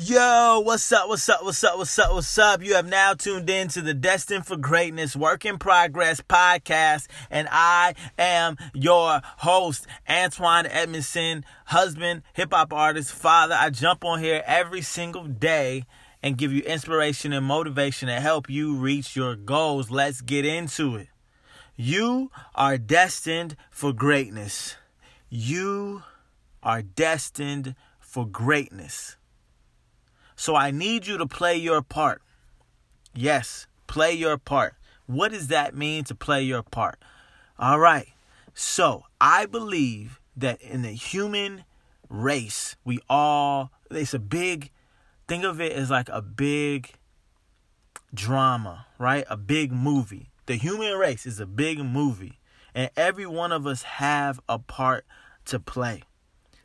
Yo, what's up? What's up? What's up? What's up? What's up? You have now tuned in to the Destined for Greatness Work in Progress podcast, and I am your host, Antoine Edmondson, husband, hip hop artist, father. I jump on here every single day and give you inspiration and motivation to help you reach your goals. Let's get into it. You are destined for greatness. You are destined for greatness. So I need you to play your part. Yes, play your part. What does that mean to play your part? All right. So I believe that in the human race, we all, it's a big, think of it as like a big drama, right? A big movie. The human race is a big movie. And every one of us have a part to play.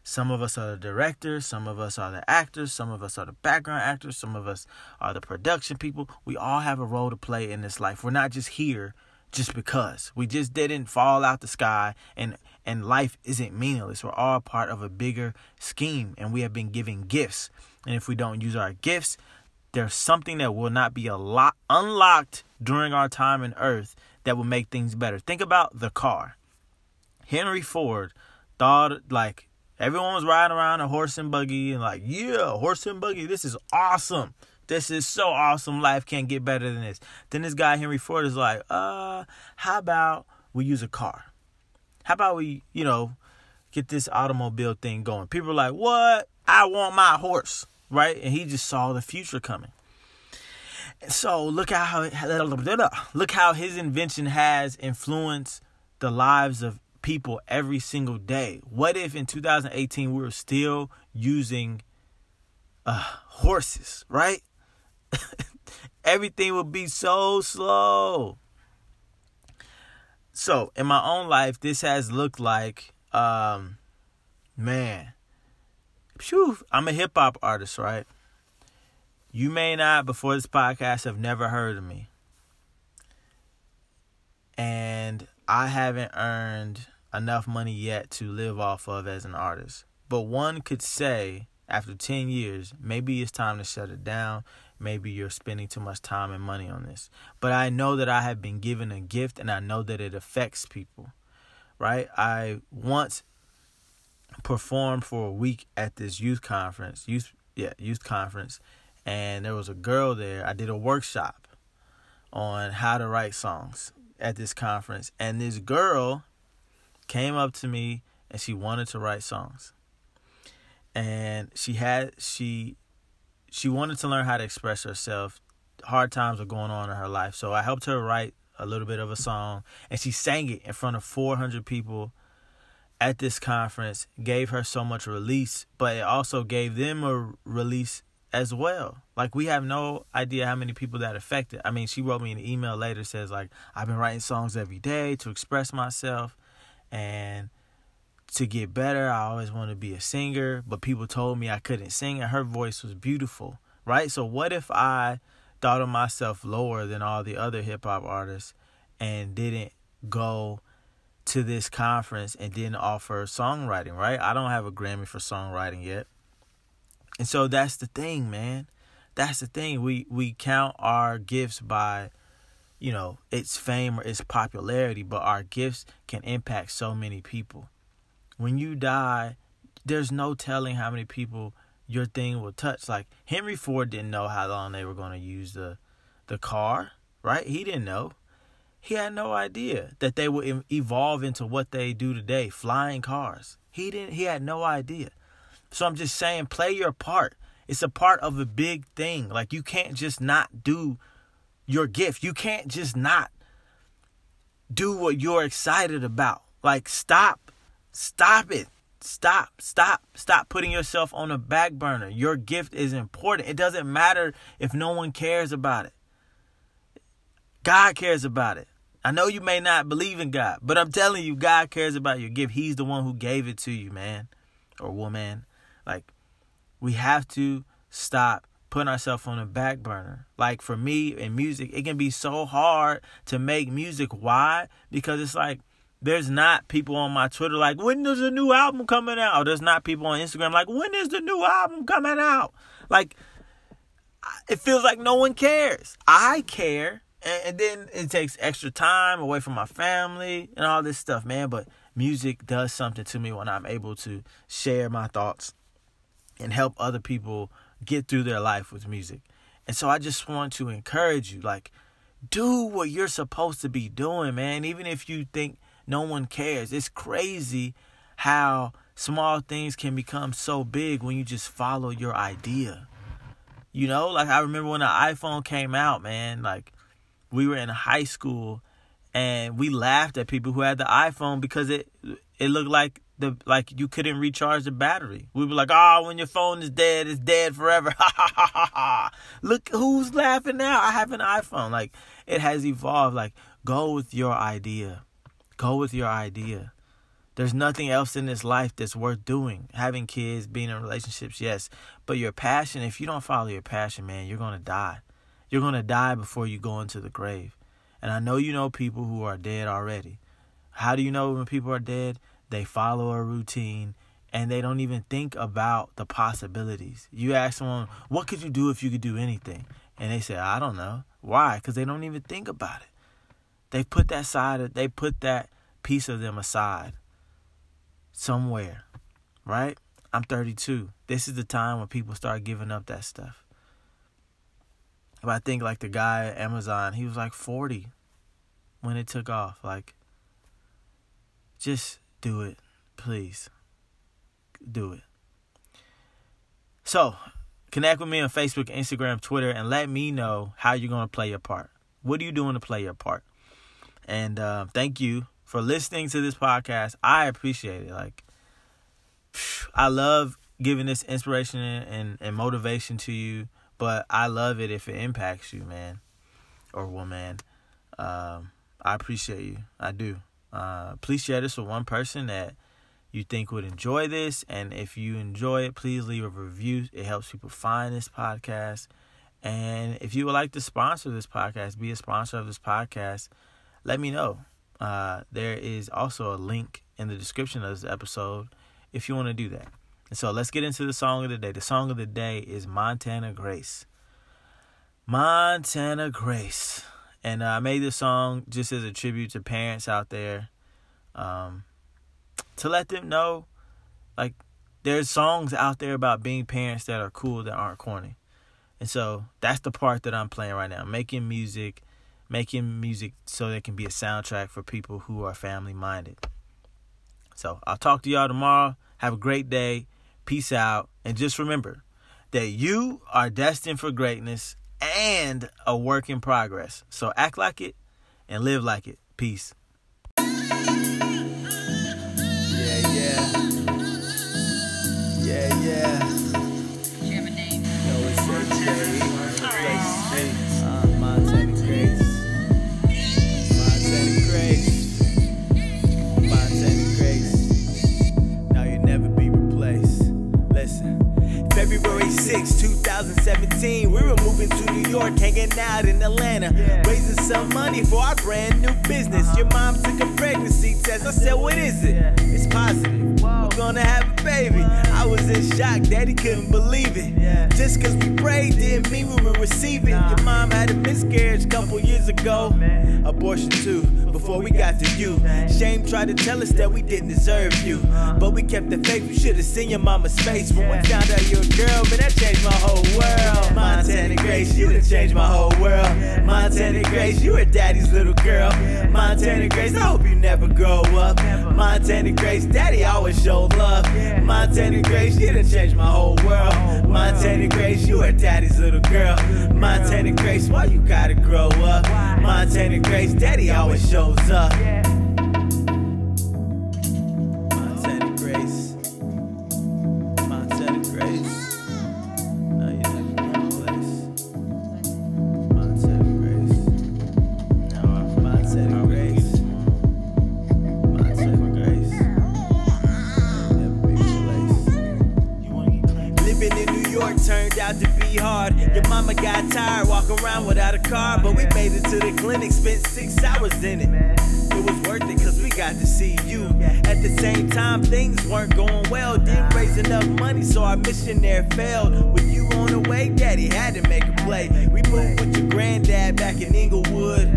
Some of us are the directors, some of us are the actors, some of us are the background actors, some of us are the production people. We all have a role to play in this life. We're not just here just because. We just didn't fall out the sky and and life isn't meaningless. We're all part of a bigger scheme and we have been given gifts. And if we don't use our gifts, there's something that will not be a lot unlocked during our time in earth that will make things better. Think about the car. Henry Ford thought like Everyone was riding around a horse and buggy and like, yeah, horse and buggy. This is awesome. This is so awesome. Life can't get better than this. Then this guy Henry Ford is like, uh, how about we use a car? How about we, you know, get this automobile thing going? People are like, what? I want my horse, right? And he just saw the future coming. So look how look how his invention has influenced the lives of people every single day. What if in 2018 we were still using uh, horses, right? Everything would be so slow. So, in my own life, this has looked like, um, man, phew, I'm a hip hop artist, right? You may not, before this podcast, have never heard of me. And I haven't earned enough money yet to live off of as an artist. But one could say after 10 years, maybe it's time to shut it down. Maybe you're spending too much time and money on this. But I know that I have been given a gift and I know that it affects people. Right? I once performed for a week at this youth conference, youth yeah, youth conference, and there was a girl there. I did a workshop on how to write songs at this conference, and this girl came up to me and she wanted to write songs. And she had she she wanted to learn how to express herself. Hard times were going on in her life. So I helped her write a little bit of a song and she sang it in front of 400 people at this conference, gave her so much release, but it also gave them a release as well. Like we have no idea how many people that affected. I mean, she wrote me an email later says like I've been writing songs every day to express myself and to get better, I always wanted to be a singer, but people told me I couldn't sing, and her voice was beautiful, right? So, what if I thought of myself lower than all the other hip hop artists and didn't go to this conference and didn't offer songwriting, right? I don't have a Grammy for songwriting yet. And so that's the thing, man. That's the thing. We we count our gifts by you know, its fame or its popularity, but our gifts can impact so many people. When you die, there's no telling how many people your thing will touch. Like Henry Ford didn't know how long they were going to use the the car, right? He didn't know. He had no idea that they would evolve into what they do today, flying cars. He didn't he had no idea. So I'm just saying play your part. It's a part of a big thing. Like you can't just not do your gift. You can't just not do what you're excited about. Like stop. Stop it. Stop. Stop. Stop putting yourself on a back burner. Your gift is important. It doesn't matter if no one cares about it. God cares about it. I know you may not believe in God, but I'm telling you, God cares about your gift. He's the one who gave it to you, man or woman. Like, we have to stop putting ourselves on the back burner. Like for me in music, it can be so hard to make music. Why? Because it's like there's not people on my Twitter like, when is the new album coming out? Or there's not people on Instagram like, when is the new album coming out? Like it feels like no one cares. I care, and, and then it takes extra time away from my family and all this stuff, man. But music does something to me when I'm able to share my thoughts and help other people get through their life with music. And so I just want to encourage you like do what you're supposed to be doing, man. Even if you think no one cares. It's crazy how small things can become so big when you just follow your idea. You know, like I remember when the iPhone came out, man, like we were in high school and we laughed at people who had the iPhone because it it looked like the like you couldn't recharge the battery. We were like, "Oh, when your phone is dead, it's dead forever." Look who's laughing now. I have an iPhone. Like it has evolved. Like go with your idea. Go with your idea. There's nothing else in this life that's worth doing. Having kids, being in relationships, yes. But your passion, if you don't follow your passion, man, you're going to die. You're going to die before you go into the grave. And I know you know people who are dead already. How do you know when people are dead? They follow a routine and they don't even think about the possibilities. You ask someone, what could you do if you could do anything? And they say, I don't know. Why? Because they don't even think about it. They put that side, they put that piece of them aside somewhere, right? I'm 32. This is the time when people start giving up that stuff. But I think like the guy at Amazon, he was like 40 when it took off. Like, just do it, please. Do it. So, connect with me on Facebook, Instagram, Twitter, and let me know how you're going to play your part. What are you doing to play your part? And uh, thank you for listening to this podcast. I appreciate it. Like, I love giving this inspiration and, and motivation to you, but I love it if it impacts you, man, or woman. Um, I appreciate you. I do. Uh, please share this with one person that you think would enjoy this. And if you enjoy it, please leave a review. It helps people find this podcast. And if you would like to sponsor this podcast, be a sponsor of this podcast, let me know. Uh, there is also a link in the description of this episode if you want to do that. And so let's get into the song of the day. The song of the day is Montana Grace. Montana Grace. And uh, I made this song just as a tribute to parents out there um, to let them know, like, there's songs out there about being parents that are cool, that aren't corny. And so that's the part that I'm playing right now. Making music making music so there can be a soundtrack for people who are family minded. So I'll talk to y'all tomorrow. Have a great day. Peace out. And just remember that you are destined for greatness and a work in progress. So act like it and live like it. Peace. February 6, 2017. We were moving to New York, hanging out in Atlanta, yeah. raising some money for our brand new business. Uh-huh. Your mom took a pregnancy test. I said, What is it? Yeah. It's positive. Whoa. We're gonna have a baby. I was in shock, daddy couldn't believe it. Yeah. Just cause we prayed didn't mean we it. Nah. Your mom had a miscarriage a couple years ago. Abortion too, before we got to you. Shame tried to tell us that we didn't deserve you. But we kept the faith, you should have seen your mama's face when we found out you're a girl, man, that changed my whole world. Montana Grace, you done changed my whole world. Montana Grace, you were daddy's little girl. Montana Grace, I hope you never grow up. Montana Grace, daddy always showed love. Montana Grace, you done changed my whole world. Oh, Montana Grace, you are daddy's little girl. Montana Grace, why you gotta grow up? Montana Grace, daddy always shows up. turned oh, walking around without a car, but we made it to the clinic, spent six hours in it. It was worth it cause we got to see you. At the same time, things weren't going well. Didn't raise enough money, so our mission there failed. With you on the way, daddy had to make a play. We moved with your granddad back in Englewood,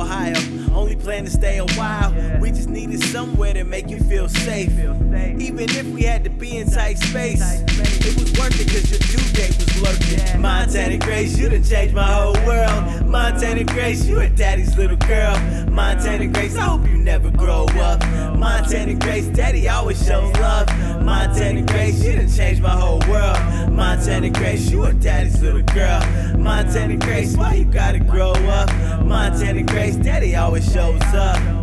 Ohio. Only plan to stay a while. We just needed somewhere to make you feel safe. Even if we had to be in tight space, it was worth it cause your due date was lurking. Montana Grace, you done changed my whole world. Montana Grace, you a daddy's little girl. Montana Grace, I hope you never grow up. Montana Grace, daddy always shows love. Montana Grace, you done changed my whole world. Montana Grace, you a daddy's little girl. Montana Grace, why you gotta grow up? Montana Grace, daddy always shows up.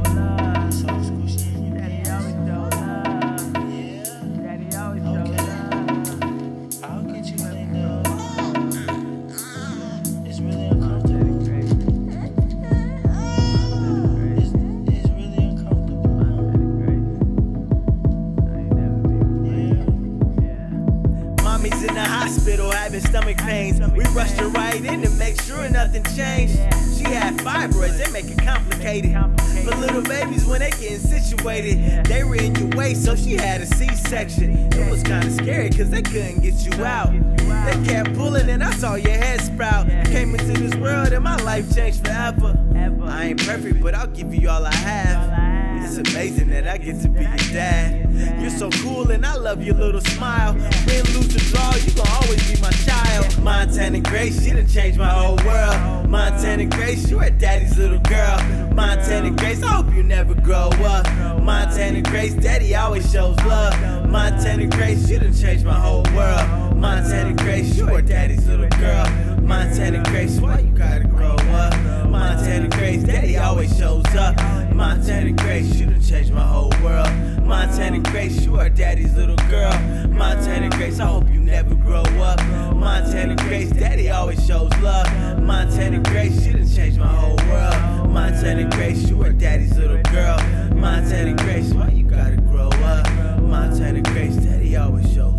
Nothing changed. Had fibroids, they make it complicated. But little babies, when they getting situated, they were in your way, so she had a C-section. It was kinda scary, cause they couldn't get you out. They kept pulling and I saw your head sprout. Came into this world and my life changed forever. I ain't perfect, but I'll give you all I have. It's amazing that I get to be your dad. You're so cool and I love your little smile. Win, lose, or draw, you gon' always be my child. Montana Grace, she done changed my whole world. Montana Grace, you a daddy's little girl. Montana Grace, I hope you never grow up. Montana Grace, daddy always shows love. Montana Grace, you done changed my whole world. Montana Grace, you a daddy's little girl. Montana Grace, why you gotta grow up? Montana Grace, daddy always shows up. Montana Grace, you done changed my whole world. Montana Grace, you are daddy's little girl. Montana Grace, I hope you never grow up. Grace, daddy always shows love. Montana Grace, you done changed my whole world. Montana Grace, you are daddy's little girl. Montana Grace, why you gotta grow up? Montana Grace, daddy always shows